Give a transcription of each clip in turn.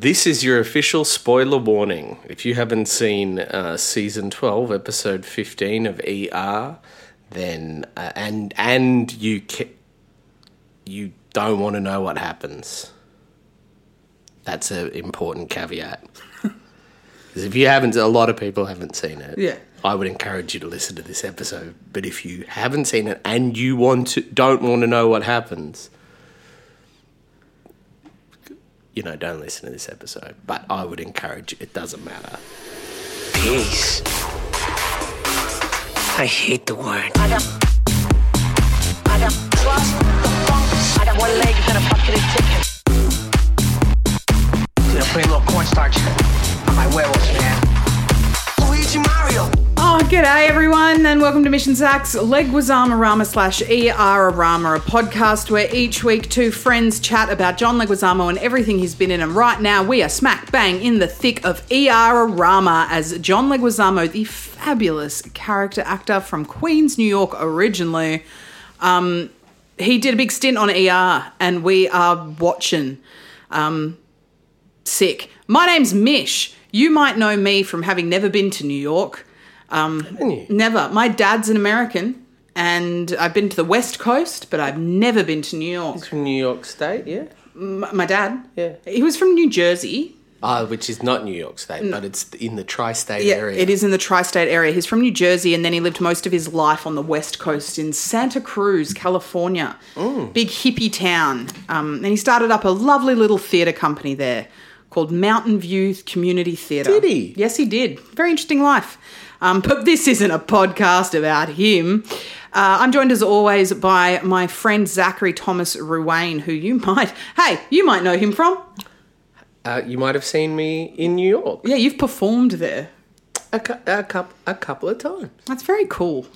This is your official spoiler warning. If you haven't seen uh, season 12, episode 15 of ER, then uh, and and you ca- you don't want to know what happens. That's an important caveat. Because if you haven't, a lot of people haven't seen it. Yeah. I would encourage you to listen to this episode. But if you haven't seen it and you want to, don't want to know what happens, you know, don't listen to this episode. But I would encourage you. It doesn't matter. Peace. I hate the word. I got, I got g'day everyone, and welcome to Mish and Zach's Leguizamo Rama slash ER Rama, a podcast where each week two friends chat about John Leguizamo and everything he's been in. And right now we are smack bang in the thick of ER Rama as John Leguizamo, the fabulous character actor from Queens, New York originally. Um, he did a big stint on ER, and we are watching. Um, sick. My name's Mish. You might know me from having never been to New York. Um, never. My dad's an American, and I've been to the West Coast, but I've never been to New York. From New York State, yeah? M- my dad, Yeah. he was from New Jersey. Ah, which is not New York State, but it's in the tri state Yeah, area. it is in the tri-state area. He's from New Jersey, and then he lived most of his life on the West Coast in Santa Cruz, California, Mm. big hippie town. Um, and he started up a lovely little theatre company there called Mountain View Community Theatre. Did he? Yes, he did. Very interesting life. Um, but this isn't a podcast about him. Uh, I'm joined as always by my friend Zachary Thomas Ruane, who you might, hey, you might know him from. Uh, you might have seen me in New York Yeah, you've performed there. a, cou- a, coup- a couple of times. That's very cool.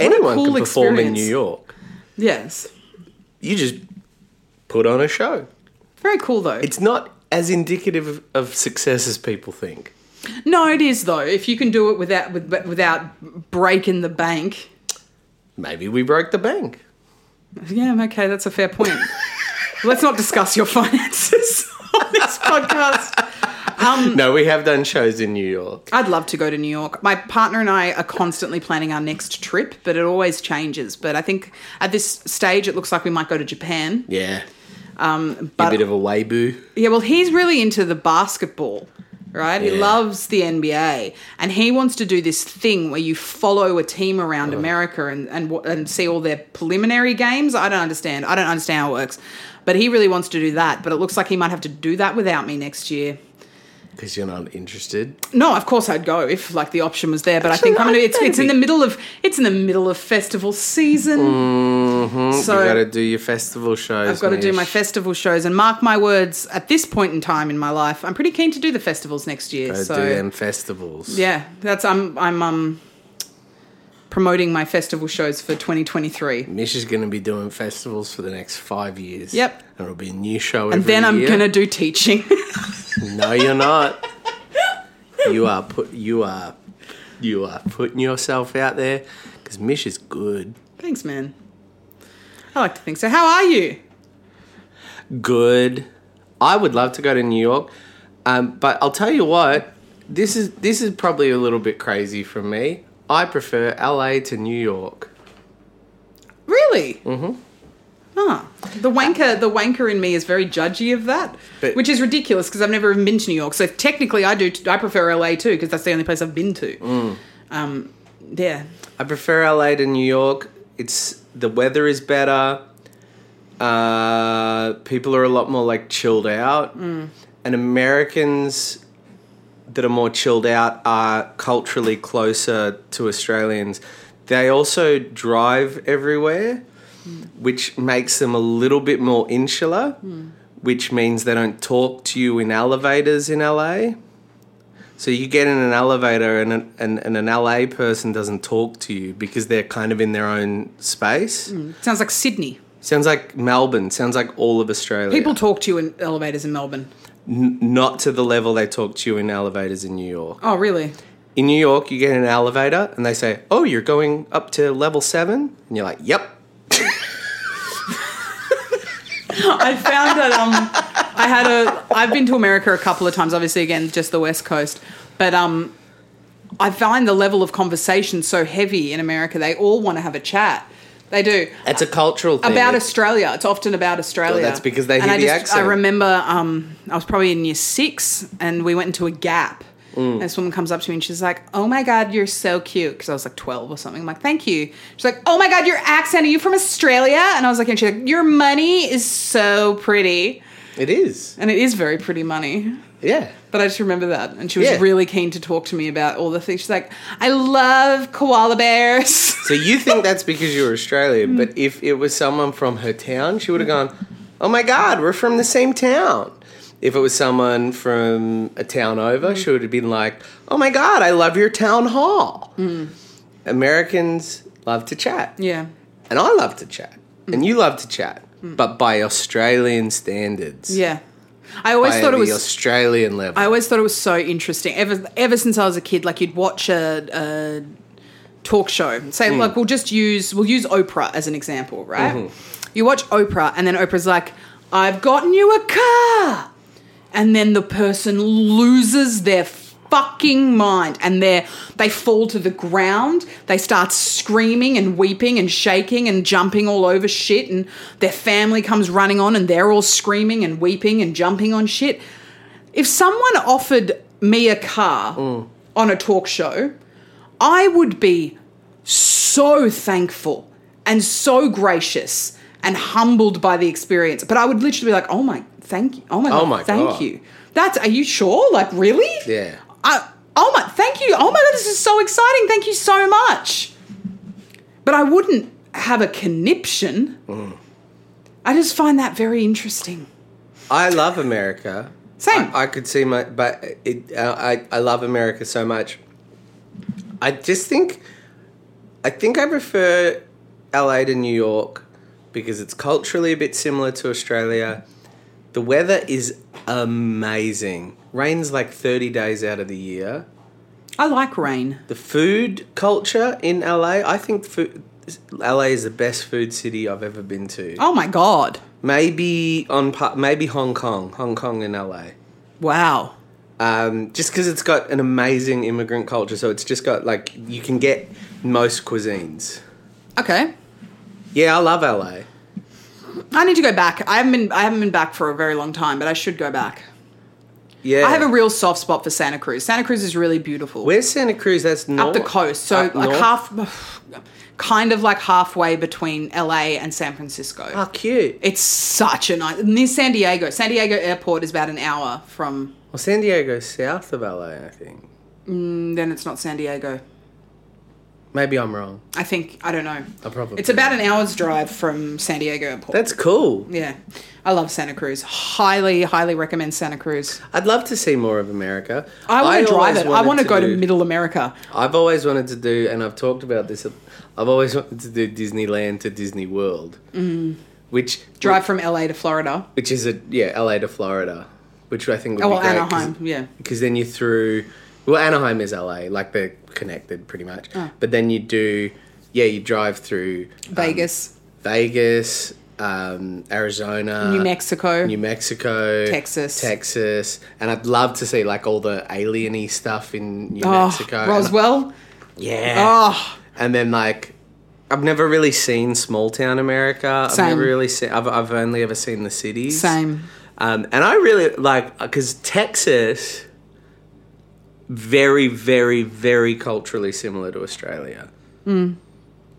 Anyone cool can perform in. New York. Yes. You just put on a show. Very cool though. It's not as indicative of success as people think. No, it is though. If you can do it without with, without breaking the bank. Maybe we broke the bank. Yeah, okay, that's a fair point. Let's not discuss your finances on this podcast. Um, No, we have done shows in New York. I'd love to go to New York. My partner and I are constantly planning our next trip, but it always changes. But I think at this stage, it looks like we might go to Japan. Yeah. Um, a but bit of a weibo. Yeah, well, he's really into the basketball, right? He loves the NBA, and he wants to do this thing where you follow a team around America and and and see all their preliminary games. I don't understand. I don't understand how it works, but he really wants to do that. But it looks like he might have to do that without me next year. Because you're not interested. No, of course I'd go if like the option was there, but I think I'm Actually, gonna. It's it's in the middle of it's in the middle of festival season, so you got to do your festival shows. I've got to do my festival shows and mark my words. At this point in time in my life, I'm pretty keen to do the festivals next year. Gotta so do them festivals. yeah, that's I'm I'm um promoting my festival shows for 2023. Mish is going to be doing festivals for the next five years. Yep. And it'll be a new show And then I'm year. gonna do teaching. No, you're not. you are put. You are. You are putting yourself out there because Mish is good. Thanks, man. I like to think so. How are you? Good. I would love to go to New York, um, but I'll tell you what. This is this is probably a little bit crazy for me. I prefer LA to New York. Really? Mm-hmm. Ah, the wanker, the wanker in me is very judgy of that, But- which is ridiculous because I've never even been to New York. So technically, I do. I prefer LA too because that's the only place I've been to. Mm. Um, yeah, I prefer LA to New York. It's the weather is better. Uh, people are a lot more like chilled out, and Americans that are more chilled out are culturally closer to Australians. They also drive everywhere, which makes them a little bit more insular. which means they don't talk to you in elevators in LA. So you get in an elevator and an, and, and an LA person doesn't talk to you because they're kind of in their own space. Mm. Sounds like Sydney. Sounds like Melbourne. Sounds like all of Australia. People talk to you in elevators in Melbourne. N- not to the level they talk to you in elevators in New York. Oh, really? In New York, you get in an elevator and they say, "Oh, you're going up to level 7?" And you're like, "Yep." I found that um, I had a. I've been to America a couple of times. Obviously, again, just the West Coast, but um, I find the level of conversation so heavy in America. They all want to have a chat. They do. It's a cultural thing. about Australia. It's often about Australia. Well, that's because they and hear I the I accent. I remember um, I was probably in year six, and we went into a Gap. Mm. And this woman comes up to me and she's like, "Oh my god, you're so cute." Because I was like twelve or something. I'm like, "Thank you." She's like, "Oh my god, your accent. Are you from Australia?" And I was like, and she's like, "Your money is so pretty." It is. And it is very pretty money. Yeah. But I just remember that. And she was Yeah. really keen to talk to me about all the things. She's like, I love koala bears. So you think that's because you're Australian, but if it was someone from her town, she would have gone, "Oh my god, we're from the same town." If it was someone from a town over, she would have been like, "Oh my god, I love your town hall." Americans love to chat, yeah. and I love to chat, and you love to chat, but by Australian standards. Yeah. I always by thought it the was Australian level. I always thought it was so interesting. Ever ever since I was a kid, like you'd watch a, a talk show. Say Hmm. like we'll just use we'll use Oprah as an example, right? Mm-hmm. You watch Oprah and then Oprah's like, I've gotten you a car. And then the person loses their fucking mind and they they fall to the ground. They start screaming and weeping and shaking and jumping all over shit and their family comes running on and they're all screaming and weeping and jumping on shit. If someone offered me a car on a talk show, I would be so thankful and so gracious and humbled by the experience. But I would literally be like, "Oh my, thank you. Oh my, Oh god, my thank God. you. That's. Are you sure? Like, really? Yeah. I, oh my, thank you. Oh my god, this is so exciting. Thank you so much. But I wouldn't have a conniption. Mm. I just find that very interesting. I love America. Same. I, I could see my, but it, uh, I I love America so much. I just think, I think I prefer LA to New York because it's culturally a bit similar to Australia. The weather is amazing. Rains like thirty days out of the year. I like rain. The food culture in LA, I think food, LA is the best food city I've ever been to. Oh my god. Maybe on maybe Hong Kong, Hong Kong and LA. Wow. Um, just because it's got an amazing immigrant culture, so it's just got like you can get most cuisines. Okay. Yeah, I love LA. I need to go back. I haven't been I haven't been back for a very long time, but I should go back. Yeah, I have a real soft spot for Santa Cruz. Santa Cruz is really beautiful. Where's Santa Cruz? That's north. up the coast. So Up like north? half kind of like halfway between LA and San Francisco. Oh, cute. It's such a nice near San Diego. San Diego Airport is about an hour from. Well, San Diego's south of LA, I think. Then it's not San Diego. Maybe I'm wrong. I think I don't know. I probably It's about an hour's drive from San Diego Airport. That's cool. yeah, I love Santa Cruz. Highly, highly recommend Santa Cruz. I'd love to see more of America. I want to drive it. I want to go to Middle America. I've always wanted to do, and I've talked about this. I've always wanted to do Disneyland to Disney World, mm. which Drive from LA to Florida. which is a yeah LA to Florida, which I think would Oh, be well, great 'cause- Anaheim. Yeah. because then you through well Anaheim is LA like they're connected pretty much Oh. but then you do yeah you drive through um, Vegas, Vegas um, Arizona New Mexico. New Mexico Texas. Texas and I'd love to see like all the alien-y stuff in New oh, Mexico And- Roswell. yeah Oh, and then like I've never really seen small town America I've never really seen I've, I've only ever seen the cities same. Um, and I really like because Texas, very, very, very culturally similar to Australia. Hmm.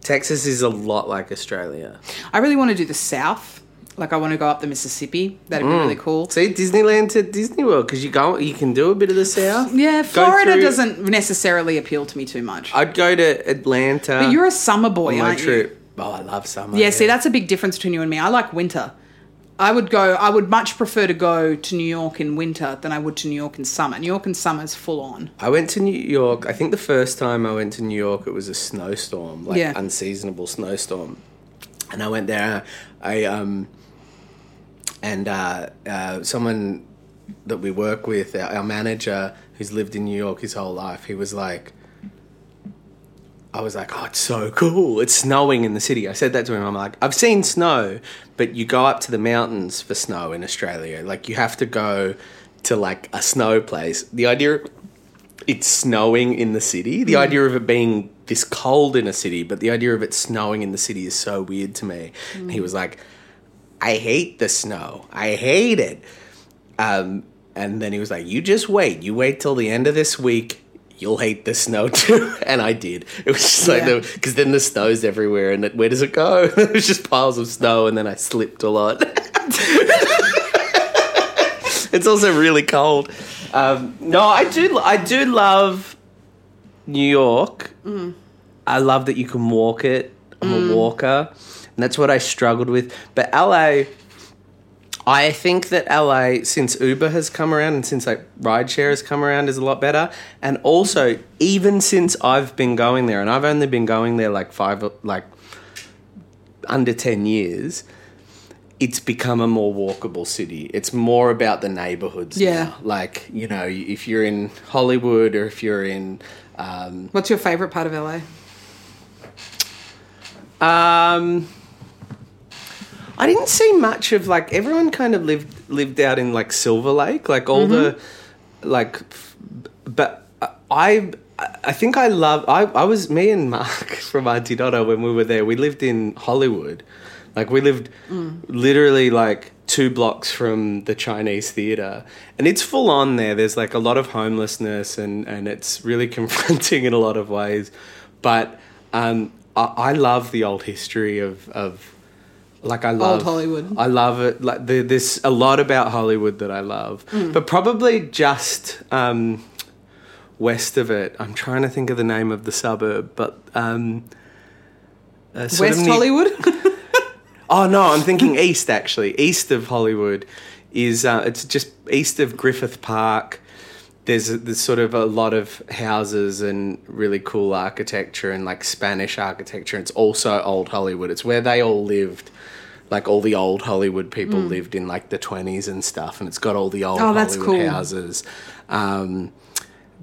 Texas is a lot like Australia. I really want to do the South. Like I want to go up the Mississippi. That'd be Mm. really cool. See Disneyland to Disney World because you go, you can do a bit of the South. Yeah, Florida through- doesn't necessarily appeal to me too much. I'd go to Atlanta. but you're a summer boy, aren't trip. Oh, I love summer. you? Yeah, see, that's a big difference between you and me. I like winter. I would go. I would much prefer to go to New York in winter than I would to New York in summer. New York in summer is full on. I went to New York. I think the first time I went to New York, it was a snowstorm, like Yeah. unseasonable snowstorm, and I went there. I um, and uh, uh, someone that we work with, our, our manager, who's lived in New York his whole life, he was like. I was like, oh, it's so cool. It's snowing in the city. I said that to him. I'm like, I've seen snow, but you go up to the mountains for snow in Australia. Like, you have to go to like a snow place. The idea it's snowing in the city, the idea of it being this cold in a city, but the idea of it snowing in the city is so weird to me. And he was like, I hate the snow. I hate it. Um, and then he was like, You just wait. You wait till the end of this week. You'll hate the snow too. and I did. It was just like, Yeah. because then the snow's everywhere. And it, where does it go? it was just piles of snow. And then I slipped a lot. it's also really cold. Um, no, I do. I do love New York. I love that you can walk it. I'm a walker, and that's what I struggled with. But LA, I think that LA, since Uber has come around and since like rideshare has come around, is a lot better. And also, even since I've been going there, and I've only been going there like five, like under ten years. It's become a more walkable city. It's more about the neighborhoods. Yeah. now. Like, you know, if you're in Hollywood or if you're in um, What's your favorite part of LA? Um, I didn't see much of like everyone kind of lived lived out in like Silver Lake, like all the mm-hmm. like, but uh, I I think I love I I was me and Mark from Aunty Donna when we were there. We lived in Hollywood, like we lived mm. literally like two blocks from the Chinese theater, and it's full on there. There's like a lot of homelessness, and and it's really confronting in a lot of ways, but um, I, I love the old history of of like I love Old Hollywood. I love it. Like there, there's a lot about Hollywood that I love, but probably just um, west of it. I'm trying to think of the name of the suburb, but um, uh, West Hollywood. Oh no, I'm thinking east actually. East of Hollywood is uh, it's just east of Griffith Park. There's there's sort of a lot of houses and really cool architecture and like Spanish architecture. It's also old Hollywood. It's where they all lived. Like all the old Hollywood people lived in like the 20s and stuff, and it's got all the old Mm. Oh, Hollywood cool. houses. Um,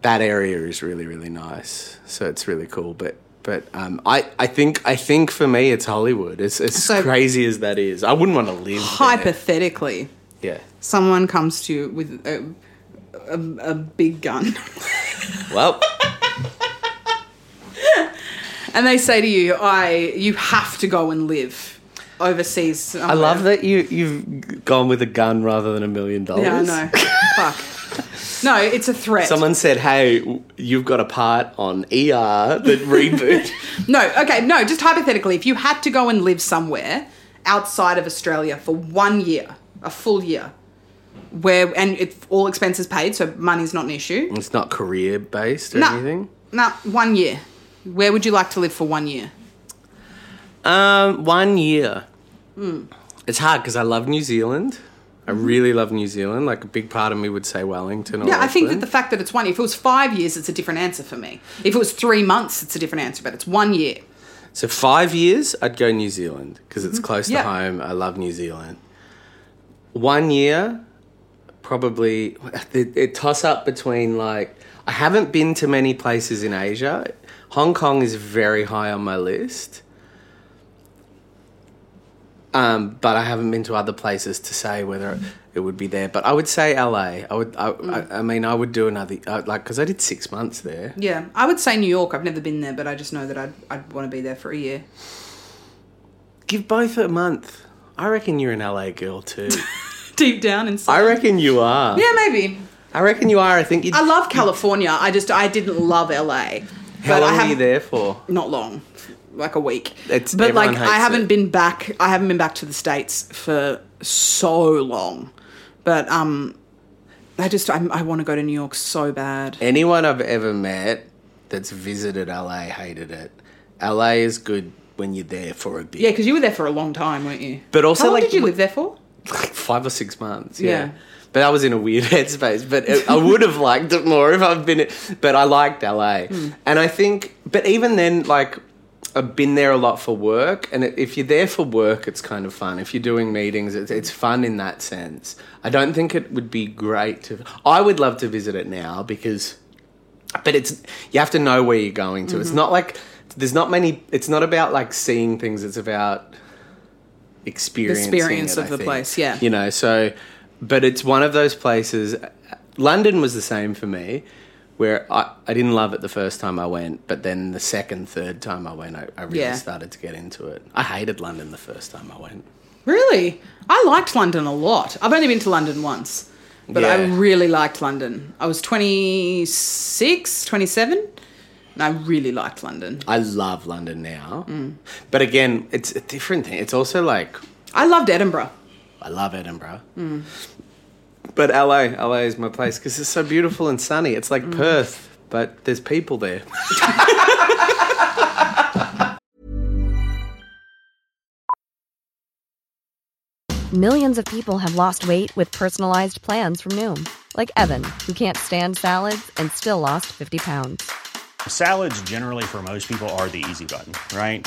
that area is really really nice. So it's really cool. But but um, I I think I think for me it's Hollywood. It's as So- crazy as that is. I wouldn't want to live Hypothetically, there. someone comes to you with a, a, a big gun Well, and they say to you, "I, you have to go and live overseas." I love that you you've gone with a gun rather than a million dollars. Yeah, I know. Fuck. No, it's a threat. Someone said, "Hey, you've got a part on ER, that reboot." No, okay, no, just hypothetically, if you had to go and live somewhere outside of Australia for one year, a full year, where and it all expenses paid, so money's not an issue. it's not career based or No, anything. no, one year. Where would you like to live for one year? Um, one year. Mm. It's hard because I love New Zealand. I mm-hmm. really love New Zealand. Like a big part of me would say Wellington. Or Yeah, I think that the fact that it's one, if it was five years, it's a different answer for me. If it was three months, it's a different answer, but it's one year. So five years, I'd go New Zealand because it's mm-hmm. close Yeah. to home. I love New Zealand. One year, probably it, it toss up between like I haven't been to many places in Asia. Hong Kong is very high on my list. Um, but I haven't been to other places to say whether it would be there. But I would say LA. I would. I, I, I mean, I would do another uh, like because I did six months there. Yeah, I would say New York. I've never been there, but I just know that I'd, I'd want to be there for a year. Give both a month. I reckon you're an LA girl too. Deep down inside. I reckon you are. yeah, maybe. I reckon you are. I think you. I love California. I just I didn't love LA. How but long I were you there for? Not long, like a week. It's- but like I haven't it. been back. I haven't been back to the states for so long. But um, I just I, I want to go to New York so bad. Anyone I've ever met that's visited LA hated it. LA is good when you're there for a bit. Yeah, because you were there for a long time, weren't you? But also, how long like, did you live there for? like five or six months. Yeah. Yeah. But I was in a weird headspace. But it, I would have liked it more if I'd been. But I liked LA, Hmm. and I think. But even then, like. I've been there a lot for work, and if you're there for work, it's kind of fun. If you're doing meetings, it's, it's fun in that sense. I don't think it would be great to. I would love to visit it now because, but it's you have to know where you're going to. Mm-hmm. It's not like there's not many. It's not about like seeing things. It's about experiencing experience it, of I the think. place, yeah. you know. So, but it's one of those places. London was the same for me, where I, I didn't love it the first time I went, but then the second, third time I went, I, I really Yeah. started to get into it. I hated London the first time I went. Really? I liked London a lot. I've only been to London once, but I really liked London. I was 26, 27, and I really liked London. I love London now, Mm. but again, it's a different thing. It's also like I loved Edinburgh. I love Edinburgh. Mm. But LA, LA is my place because it's so beautiful and sunny. It's like Mm. Perth, but there's people there. Millions of people have lost weight with personalized plans from Noom, like Evan, who can't stand salads and still lost 50 pounds. Salads, generally, for most people, are the easy button, right?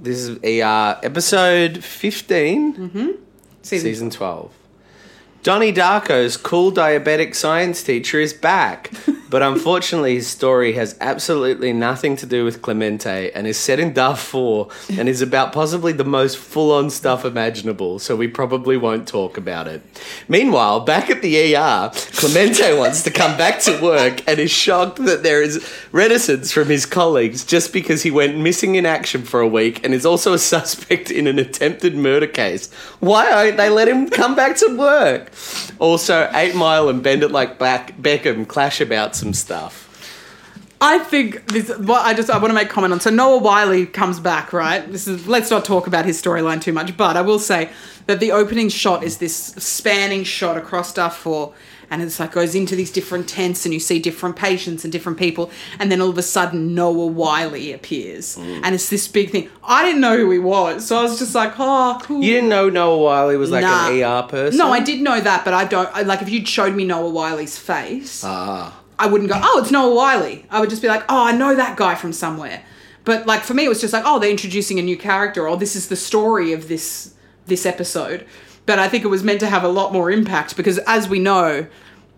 this is ER episode 15, Season. season 12. Donnie Darko's cool diabetic science teacher is back, but unfortunately his story has absolutely nothing to do with Clemente and is set in Darfur and is about possibly the most full-on stuff imaginable, so we probably won't talk about it. Meanwhile, back at the ER, Clemente wants to come back to work and is shocked that there is reticence from his colleagues just because he went missing in action for a week and is also a suspect in an attempted murder case. Why don't they let him come back to work? Also, 8 Mile and Bend It Like Back Beckham clash about some stuff. I think this. Well, I just I want to make comment on. So Noah Wyle comes back, right? This is. Let's not talk about his storyline too much, but I will say that the opening shot is this spanning shot across Darfur, and it's like goes into these different tents, and you see different patients and different people, and then all of a sudden Noah Wyle appears, and it's this big thing. I didn't know who he was, so I was just like, oh, cool. You didn't know Noah Wyle was like Nah. an ER person? No, I did know that, but I don't. I, like, if you showed me Noah Wyle's face, Ah. I wouldn't go, oh, it's Noah Wyle. I would just be like, oh, I know that guy from somewhere. But like for me, it was just like, oh, they're introducing a new character, or this is the story of this this episode. But I think it was meant to have a lot more impact because, as we know,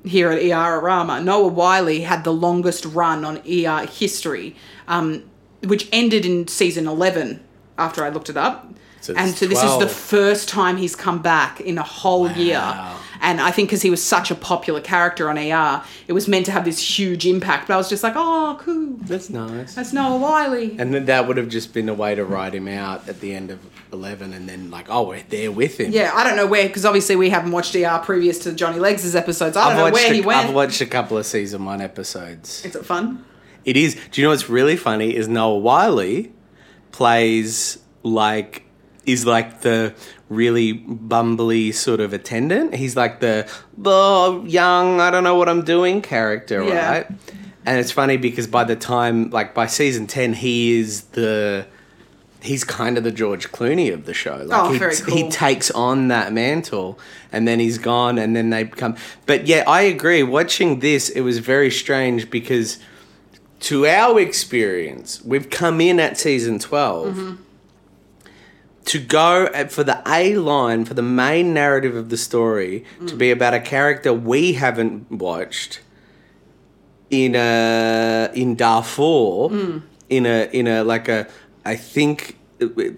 here at ER Rama, Noah Wyle had the longest run on ER history, um, which ended in season eleven. After I looked it up, So and so this is the first time he's come back in a whole year. And I think because he was such a popular character on ER, it was meant to have this huge impact. But I was just like, oh, cool. That's nice. That's Noah Wyle. And then that would have just been a way to write him out at the end of 11 and then, like, oh, we're there with him. Yeah, I don't know where, because obviously we haven't watched ER previous to Johnny Legs' episodes. I don't know watched where a, he went. I've watched a couple of season one episodes. Is it fun? It is. Do you know what's really funny? Is Noah Wyle plays like is like the really bumbly sort of attendant. He's like the the young, I don't know what I'm doing character, Yeah. right? And it's funny because by the time like by season ten, he is the he's kind of the George Clooney of the show. Like Oh, he, very he takes on that mantle and then he's gone and then they become But yeah, I agree. Watching this, it was very strange because to our experience, we've come in at season 12 Mm-hmm. To go at, for the A line, for the main narrative of the story, to Mm. be about a character we haven't watched in a in Darfur Mm. in a in a like a I think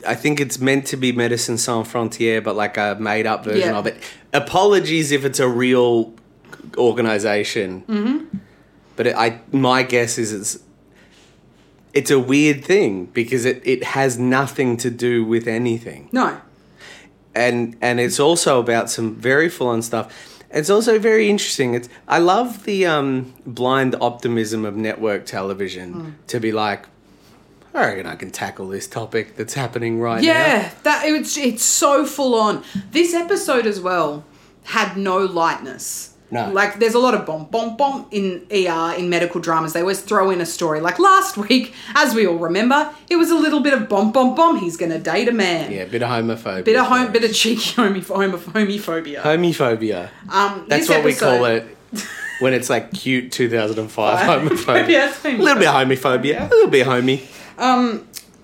I think it's meant to be Médecins Sans Frontières, but like a made up version Yeah. of it. Apologies if it's a real organization, mm-hmm. but it, I my guess is it's it's a weird thing because it, it has nothing to do with anything No. and and it's also about some very full on stuff. It's also very interesting. It's I love the um, blind optimism of network television Hmm. to be like, I reckon I can tackle this topic that's happening right now. Yeah, that it's it's so full on. This episode as well had no lightness. No. Like there's a lot of bomb bomb bomb in ER in medical dramas. They always throw in a story. Like last week, as we all remember, it was a little bit of bomb bomb bomb. He's gonna date a man. Yeah, bit of homophobia. Bit of home, bit of cheeky homo, homo, homophobia. homophobia. Um, That's what we call it when it's like cute 2005 homophobia. It's a little bit of homophobia, a little bit of homie.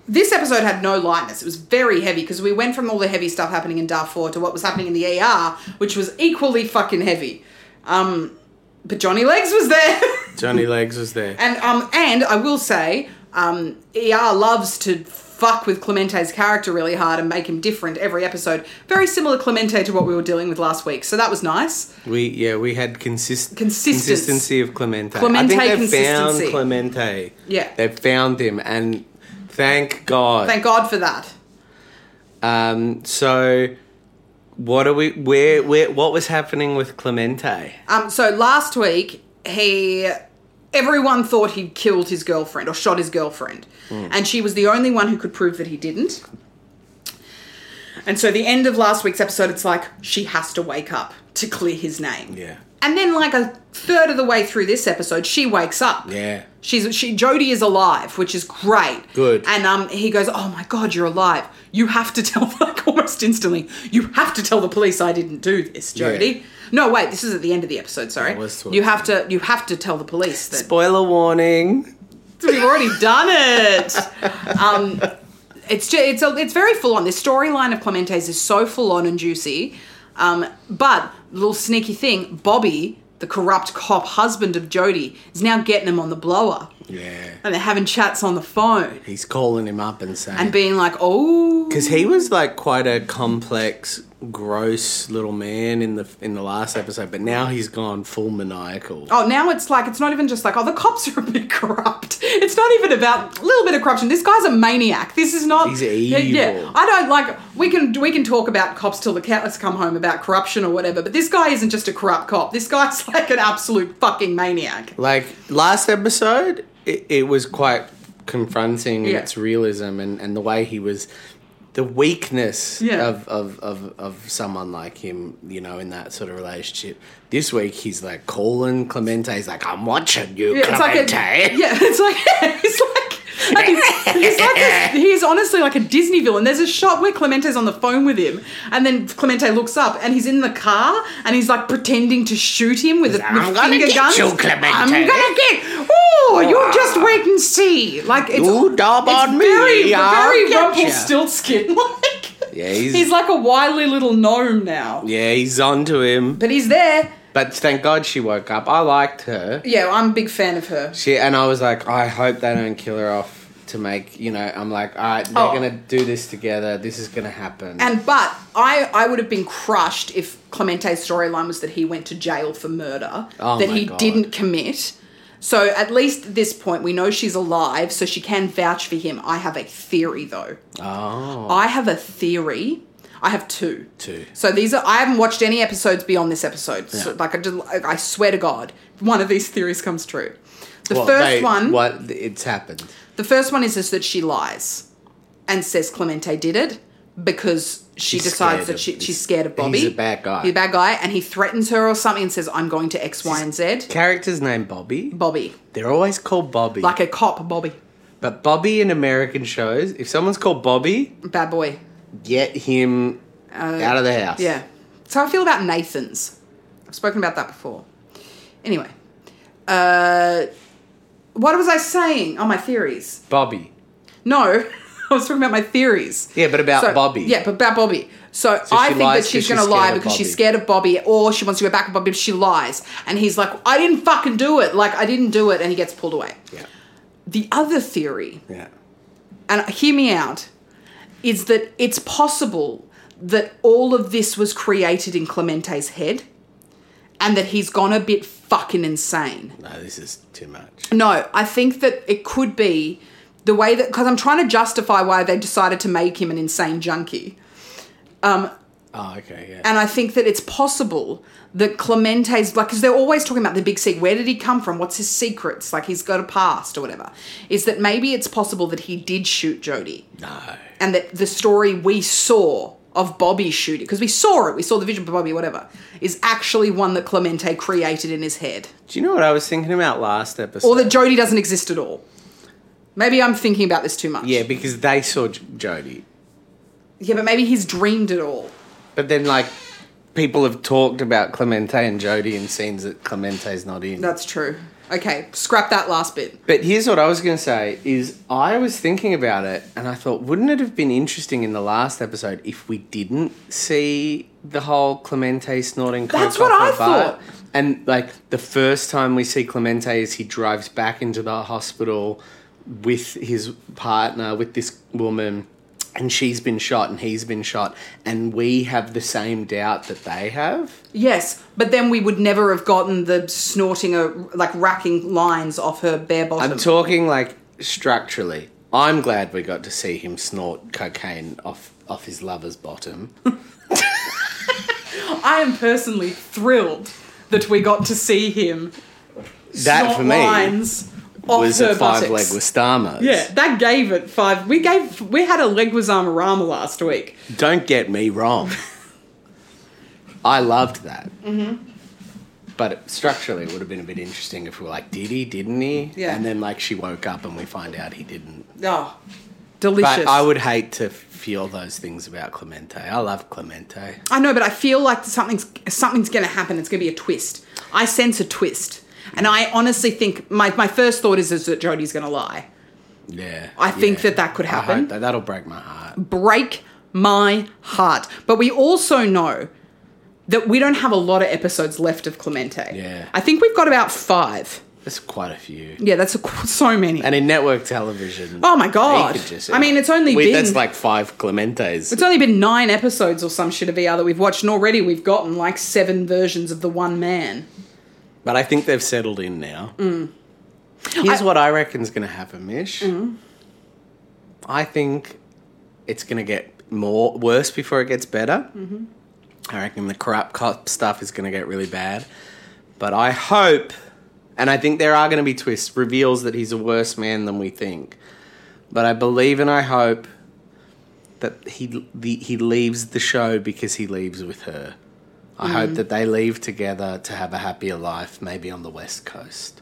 This episode had no lightness. It was very heavy because we went from all the heavy stuff happening in Darfur to what was happening in the ER, which was equally fucking heavy. Um, but Johnny Legs was there. Johnny Legs was there. And um, and I will say, um, ER loves to fuck with Clemente's character really hard and make him different every episode. Very similar Clemente to what we were dealing with last week, so that was nice. We yeah we had consist consistency of Clemente. Clemente I think they found Clemente. Yeah. they found him, and thank God. Thank God for that. Um, so what are we? Where where? What was happening with Clemente? Um, so last week he. Everyone thought he'd killed his girlfriend or shot his girlfriend, and she was the only one who could prove that he didn't. And so the end of last week's episode, it's like she has to wake up to clear his name. Yeah. And then, like a third of the way through this episode, she wakes up. Yeah. She's she Jodie is alive, which is great. Good. And um, he goes, "Oh my god, you're alive! You have to tell like almost instantly. You have to tell the police I didn't do this, Jodie." Yeah. No, wait, this is at the end of the episode. Sorry. It was towards you have to you have to tell the police that Spoiler warning. We've already done it. Um, it's ju- it's a, it's very full on. This storyline of Clemente's is so full on and juicy. Um, but little sneaky thing, Bobby, the corrupt cop husband of Jody, is now getting him on the blower, Yeah. and they're having chats on the phone He's calling him up and saying and being like, "Oh, because he was like quite a complex, gross little man in the in the last episode, but now he's gone full maniacal. Oh, now it's like it's not even just like oh the cops are a bit corrupt. It's not even about a little bit of corruption. This guy's a maniac. This is not. He's Yeah, Yeah. I don't like. We can we can talk about cops till the cows come home about corruption or whatever. But this guy isn't just a corrupt cop. This guy's like an absolute fucking maniac. Like last episode, it, it was quite confronting in Yeah. its realism and, and the way he was. The weakness Yeah. of, of, of, of someone like him, you know, in that sort of relationship. This week, he's like calling Clemente. He's like, "I'm watching you, Yeah, it's like a, Clemente." yeah, it's like it's like. like he's, he's like a, he's honestly like a Disney villain. There's a shot where Clemente's on the phone with him, and then Clemente looks up, and he's in the car, and he's like pretending to shoot him with, a, I'm with gonna get guns. you, Clemente. I'm gonna get. Oh, you just see. Like it's, You daub it's on me, very, I'll very get ya. Rumpelstiltskin. Like Yeah, he's, he's like a wily little gnome now, yeah, he's onto him. but he's there. But thank God she woke up. I liked her. Yeah, I'm a big fan of her. She and I was like, I hope they don't kill her off to make you know. I'm like, all right, they're Oh. gonna do this together. This is gonna happen. And but I I would have been crushed if Clemente's storyline was that he went to jail for murder Oh that my he God. didn't commit. So at least at this point we know she's alive, so she can vouch for him. I have a theory though. oh, I have a theory. I have two. Two. So these are. I haven't watched any episodes beyond this episode. So, like I, just, I swear to God, one of these theories comes true. The What, first they- one. What it's happened. The first one is just that she lies and says Clemente did it because she She's decides that she, she's scared of Bobby. he's a bad guy. He's a bad guy, and he threatens her or something and says, "I'm going to X, Y, and Z." Character's name Bobby. Bobby, They're always called Bobby. like a cop, Bobby, but Bobby in American shows, if someone's called Bobby, bad boy. get him out of the house. Uh, Yeah. So I feel about Nathan's. I've spoken about that before. Anyway, uh, what was I saying? Oh, my theories. Bobby. No, I was talking about my theories. Yeah, but about So- Bobby. Yeah, but about Bobby. So, So I think that she's, going to lie because she's scared of Bobby, or she wants to go back with Bobby, but she lies. And he's like, I didn't fucking do it. Like, I didn't do it. And he gets pulled away. Yeah. The other theory, Yeah. and hear me out, is that it's possible that all of this was created in Clemente's head and that he's gone a bit fucking insane. No, this is too much. No, I think that it could be the way that because I'm trying to justify why they decided to make him an insane junkie. Um, Oh, okay, yeah. And I think that it's possible that Clemente's like because they're always talking about the big secret. Where did he come from? What's his secrets? Like he's got a past or whatever. Is that maybe it's possible that he did shoot Jody? no. and that the story we saw of Bobby shooting, because we saw it, we saw the vision of Bobby, whatever, is actually one that Clemente created in his head. Do you know what I was thinking about last episode? Or that Jody doesn't exist at all. Maybe I'm thinking about this too much. yeah, because they saw J- Jodie. Yeah, but maybe he's dreamed it all. But then, like, people have talked about Clemente and Jodie in scenes that Clemente's not in. That's true. Okay, scrap that last bit. But here's what I was going to say is I was thinking about it and I thought wouldn't it have been interesting in the last episode if we didn't see the whole Clemente snorting coke That's what I thought. And like the first time we see Clemente is he drives back into the hospital with his partner with this woman and she's been shot and he's been shot and we have the same doubt that they have. Yes, but then we would never have gotten the snorting, like racking lines off her bare bottom. I'm talking like structurally. I'm glad we got to see him snort cocaine off off his lover's bottom. I am personally thrilled that we got to see him That snort for me lines was a five leg buttocks. with Stamos. Yeah, that gave it five. We gave we had a Leguizamo Rama last week. Don't get me wrong. I loved that. Mm-hmm. But structurally, it would have been a bit interesting if we were like, did he, didn't he? Yeah. And then like she woke up and we find out he didn't. Oh, delicious. But I would hate to feel those things about Clemente. I love Clemente. I know, but I feel like something's something's going to happen. It's going to be a twist. I sense a twist, and I honestly think my my first thought is is that Jodie's going to lie. Yeah. I think yeah. that that could happen. that. That'll break my heart. break my heart. But we also know that we don't have a lot of episodes left of Clemente. Yeah. I think we've got about five. There's quite a few. Yeah, that's a, so many. And in network television. Oh my God. just- I mean, it's only we, been- That's like five Clementes. it's only been nine episodes or some shit of VR that we've watched, and already we've gotten like seven versions of the one man. But I think they've settled in now. Mm. Here's what I reckon's going to happen, Mish. I think it's going to get more worse before it gets better. Mm-hmm. I reckon the corrupt cop stuff is going to get really bad. But I hope, and I think there are going to be twists, reveals that he's a worse man than we think. But I believe and I hope that he the, he leaves the show because he leaves with her. I Mm. hope that they leave together to have a happier life, maybe on the West Coast.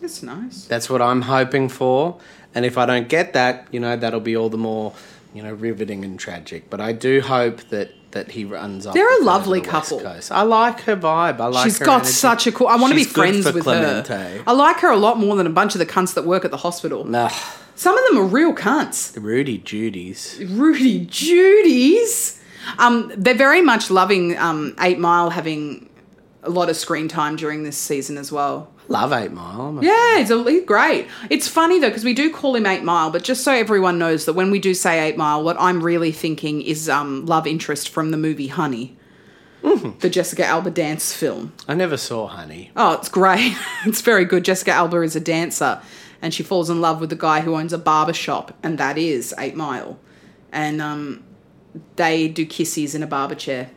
That's nice. That's what I'm hoping for. And if I don't get that, you know, that'll be all the more, you know, riveting and tragic. But I do hope that that he runs up. They're a with her to lovely the couple. I like her vibe. I like. She's got energy. such a cool. I want to be friends with Clemente. her. I like her a lot more than a bunch of the cunts that work at the hospital. Nah, Some of them are real cunts. the Rudy Judy's. Rudy Judy's. Um, they're very much loving um, Eight Mile having a lot of screen time during this season as well. Love Eight Mile. Yeah, he's, a, he's great. It's funny though because we do call him Eight Mile, but just so everyone knows that when we do say Eight Mile, what I'm really thinking is um, love interest from the movie Honey, the Jessica Alba dance film. I never saw Honey. Oh, it's great. it's very good. Jessica Alba is a dancer and she falls in love with the guy who owns a barber shop, and that is Eight Mile. And um, they do kisses in a barber chair.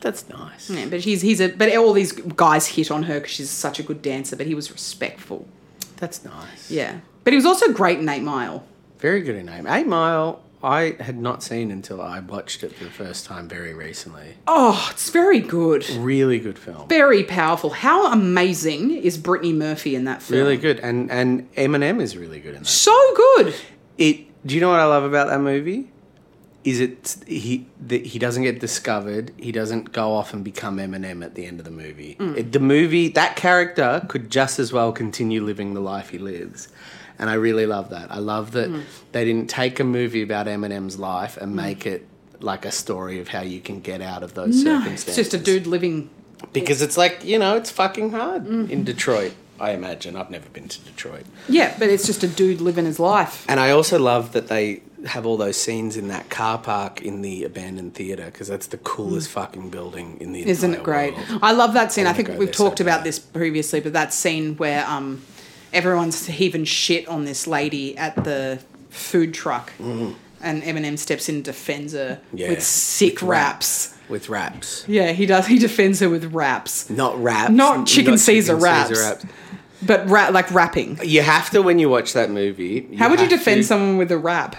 That's nice. Yeah, but he's he's a but all these guys hit on her because she's such a good dancer. But he was respectful. That's nice. Yeah, but he was also great in Eight Mile. Very good in name. Eight Mile. I had not seen until I watched it for the first time very recently. Oh, it's very good. Really good film. Very powerful. How amazing is Brittany Murphy in that film? Really good, and and Eminem is really good in that. So good. It. Do you know what I love about that movie? Is it he that he doesn't get discovered. He doesn't go off and become Eminem at the end of the movie. Mm. It, the movie that character could just as well continue living the life he lives, and I really love that. I love that mm. they didn't take a movie about Eminem's life and mm. make it like a story of how you can get out of those No, circumstances. it's just a dude living. because it's like you know it's fucking hard in Detroit. I imagine I've never been to Detroit. Yeah, but it's just a dude living his life. And I also love that they have all those scenes in that car park in the abandoned theater because that's the coolest fucking building in the Mm. Isn't it great? world. I love that scene. I, wanna think we've there so talked about bad. this previously, but that scene where um, everyone's heaving shit on this lady at the food truck. Mm-hmm. and Eminem steps in and defends her Yeah. with sick With rap. raps. With raps. Yeah, he does. He defends her with raps, Not raps. Not chicken Caesar chicken raps. but ra- like rapping. You have to when you watch that movie. How would you defend to- someone with a rap?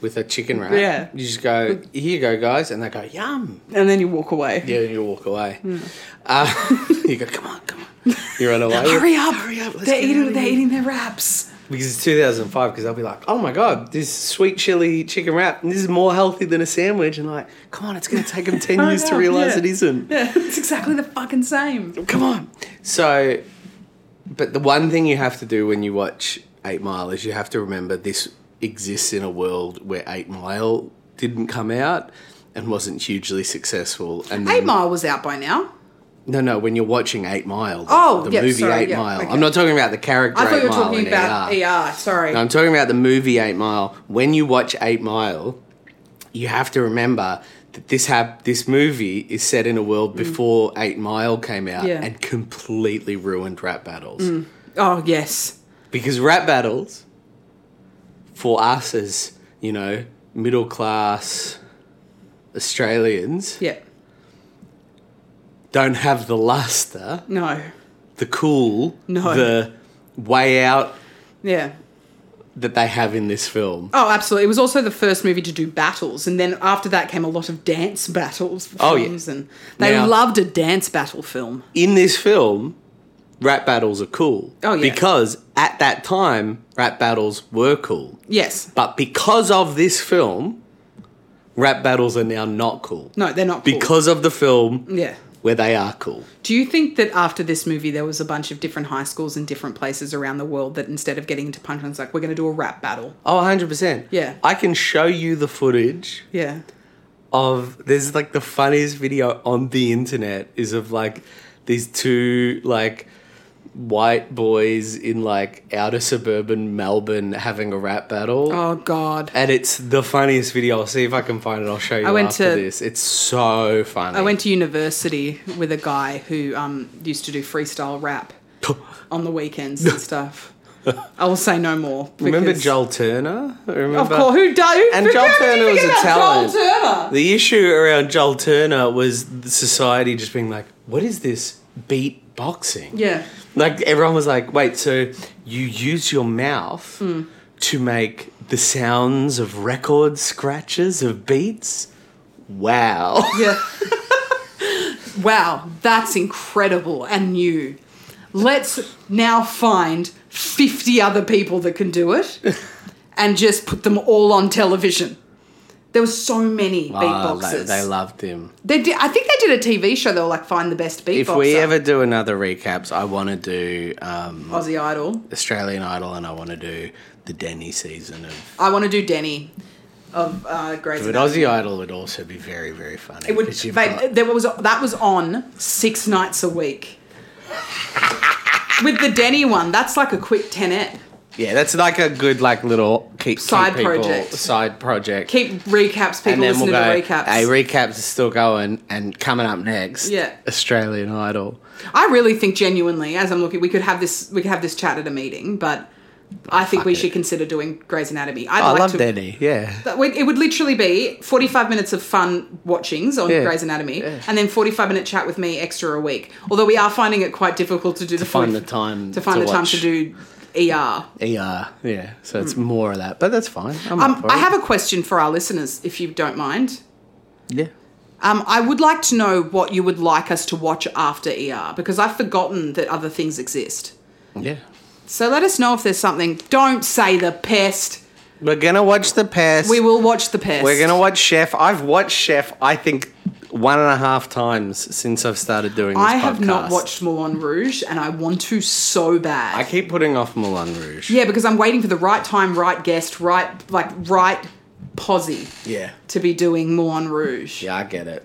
with a chicken wrap? Yeah. You just go, here you go, guys, and they go, yum. And then you walk away. Yeah, and you walk away. Hmm. Uh, you go, come on, come on. You run away. Hurry up! Hurry up. They're eating. They're eating their raps. Because it's 2005, because they'll be like, oh my god, this sweet chili chicken wrap, this is more healthy than a sandwich. And like, come on, it's going to take them 10 years to realize yeah. it isn't. Yeah, it's exactly the fucking same. Come on. So, but the one thing you have to do when you watch Eight Mile is you have to remember this exists in a world where Eight Mile didn't come out and wasn't hugely successful. And Eight Mile was out by now. No, no. When you're watching Eight Mile, the, Oh, the movie sorry, Eight Mile. okay. I'm not talking about the character. I thought Eight you were Mile talking about ER. ER. Sorry. No, I'm talking about the movie Eight Mile. When you watch Eight Mile, you have to remember that this hap- this movie is set in a world before Eight Mile came out Mm. Yeah. and completely ruined rap battles. oh yes. Because rap battles, for us as you know middle class Australians, Yeah. Don't have the luster, No. the cool, No. the way out Yeah. that they have in this film. Oh, absolutely. It was also the first movie to do battles, and then after that came a lot of dance battles Oh, yeah. films, and they Now- loved a dance battle film. in this film, rap battles are cool. Oh, yeah. Because at that time, rap battles were cool. Yes. But because of this film, rap battles are now not cool. No, they're not cool. Because of the film Yeah. Where they are cool. Do you think that after this movie, there was a bunch of different high schools in different places around the world that instead of getting into punchlines, like we're going to do a rap battle? Oh, 100%. Yeah. I can show you the footage Yeah. of there's like the funniest video on the internet is of like these two like white boys in like outer suburban Melbourne having a rap battle. Oh God. And it's the funniest video. I'll see if I can find it. I'll show you I went after to- this. It's so funny. I went to university with a guy who um, used to do freestyle rap on the weekends and stuff. I will say no more. Remember Joel Turner? Remember? Of course, who does? And Joel how did you Turner was a talent. The issue around Joel Turner was society just being like, "What is this beat boxing?" Yeah. Like everyone was like, "Wait, so you use your mouth Hmm. to make the sounds of record scratches of beats?" Wow. Yeah. wow, that's incredible and new. Let's now find 50 other people that can do it and just put them all on television. There were so many Oh, beatboxers. they, they loved him. They did, I think they did a TV show. They were like, find the best beatboxer. If we ever do another recaps, I want to do um, Aussie Idol. Australian Idol, and I want to do the Denny season of. I want to do Denny of uh, Grey's But Anatomy. Aussie Idol would also be very, very funny. It would. 'cause you've Babe, got- there was that was on six nights a week. With the Denny one, that's like a quick tenette. Yeah, that's like a good like little keep Side keep people- project. Side project. Keep recaps. People and then listen we'll go. to the recaps. Hey, recaps is still going, and coming up next, Yeah. Australian Idol. I really think genuinely, as I'm looking, we could have this. We could have this chat at a meeting, but I think fuck we it. should consider doing Grey's Anatomy. I'd Oh, I like love to. Denny. Yeah. That would- It would literally be 45 minutes of fun watchings on Yeah. Grey's Anatomy, and then 45 minute chat with me extra a week. Although we are finding it quite difficult to do the find 40 the time to find to the time watch. to do ER. ER. Yeah. So it's more of that, but that's fine. I'm Um, for I it. have a question for our listeners, if you don't mind. Yeah. Um, I would like to know what you would like us to watch after ER because I've forgotten that other things exist. Yeah. So let us know if there's something. Don't say the pest. We're gonna watch the pest. We will watch the pest. We're gonna watch Chef. I've watched Chef. I think one and a half times since I've started doing this I have not watched Moulin Rouge, and I want to so bad. I keep putting off Moulin Rouge. yeah, because I'm waiting for the right time, right guest, right like right posse Yeah. to be doing Moulin Rouge. Yeah, I get it.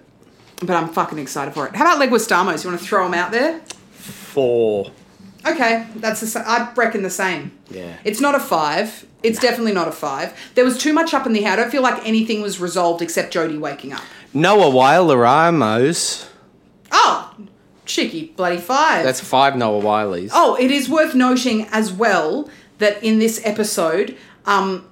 But I'm fucking excited for it. How about Leguizamos? You want to throw them out there? Four. Okay, that's the sa- I reckon the same. Yeah. It's not a five. It's definitely not a five. There was too much up in the air. I don't feel like anything was resolved except Jodie waking up. Noah Wilder Ramos. Oh, cheeky bloody five. That's five Noah Wyles. Oh, it is worth noting as well that in this episode, um,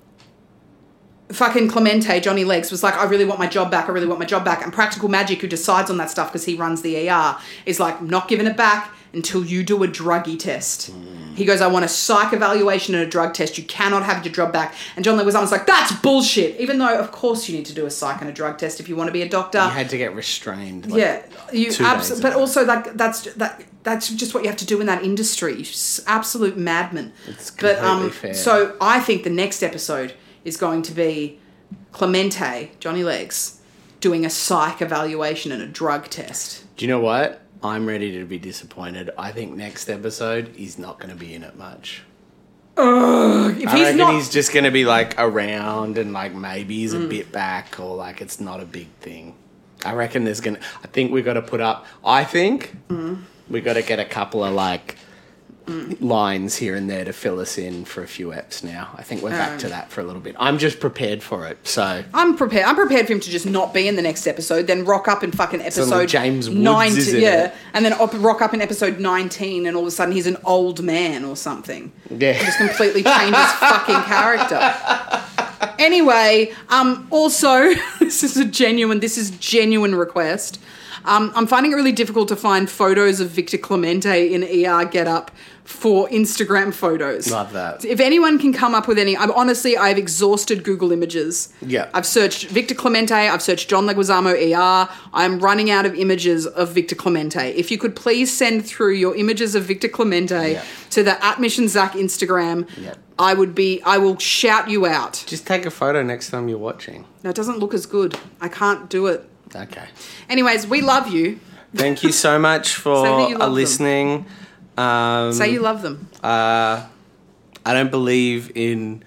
fucking Clemente, Johnny Legs, was like, I really want my job back. I really want my job back. And Practical Magic, who decides on that stuff because he runs the ER, is like, I'm not giving it back until you do a druggy test. He goes, I want a psych evaluation and a drug test. You cannot have your job back. And John Leguizamo was almost like, that's bullshit. Even though, of course, you need to do a psych and a drug test if you want to be a doctor. You had to get restrained. like, yeah, you two abs- days but also like that's that that's just what you have to do in that industry. Absolute madman. It's but um, completely fair. so I think the next episode is going to be Clemente, Johnny Legs, doing a psych evaluation and a drug test. Do you know what? I'm ready to be disappointed. I think next episode he's not going to be in it much. If I he's reckon not, Mm. he's just going to be like around and like maybe he's a bit back or like it's not a big thing. I reckon there's going to, I think we've got to put up, I think Mm. we got to get a couple of like lines here and there to fill us in for a few eps now. I think we're back Um. to that for a little bit. I'm just prepared for it. So I'm prepared. I'm prepared for him to just not be in the next episode, then rock up in fucking episode James Woods yeah, it. and then op- rock up in episode nineteen, and all of a sudden he's an old man or something. yeah. just completely change his fucking character. Anyway, um, also, this is a genuine, this is genuine request. Um, I'm finding it really difficult to find photos of Victor Clemente in ER get up for Instagram photos. Love that. If anyone can come up with any, I'm honestly, I've exhausted Google Images. Yeah. I've searched Victor Clemente, I've searched John Leguizamo ER. I'm running out of images of Victor Clemente. If you could please send through your images of Victor Clemente Yeah. to the at Mish and Zach Instagram, Yeah. I would be, I will shout you out. Just take a photo next time you're watching. No, it doesn't look as good. I can't do it. Okay. Anyways, we love you. Thank you so much for Say that you love them. Um, Say you love them. I don't believe in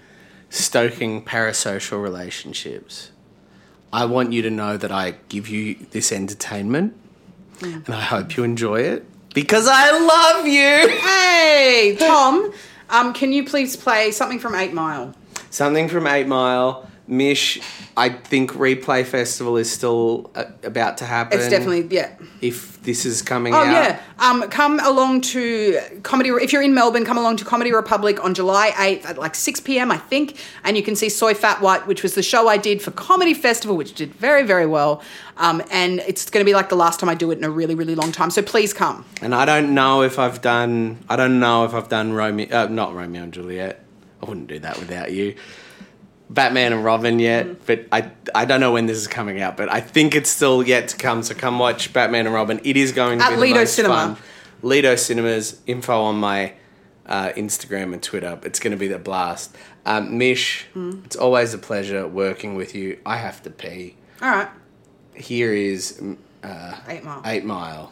stoking parasocial relationships. I want you to know that I give you this entertainment and I hope you enjoy it because I love you. Hey, Tom, um, can you please play something from Eight Mile? Something from 8 Mile. Mish, I think Replay Festival is still uh, about to happen. It's definitely, yeah. If this is coming Oh out. yeah, um, come along to comedy. If you're in Melbourne, come along to Comedy Republic on July 8th at like 6 p.m. I think, and you can see Soy Fat White, which was the show I did for Comedy Festival, which did very very well. Um, and it's going to be like the last time I do it in a really really long time. So please come. And I don't know if I've done. I don't know if I've done Romeo. Uh, not Romeo and Juliet. I wouldn't do that without you. Batman and Robin yet, Mm. but I I don't know when this is coming out. But I think it's still yet to come. So come watch Batman and Robin. It is going to At be the Lido most Cinema. fun. Lido Cinemas. Info on my uh, Instagram and Twitter. It's going to be the blast. Um, Mish, Mm. it's always a pleasure working with you. I have to pee. All right, Here is mm, Eight Mile. Eight Mile.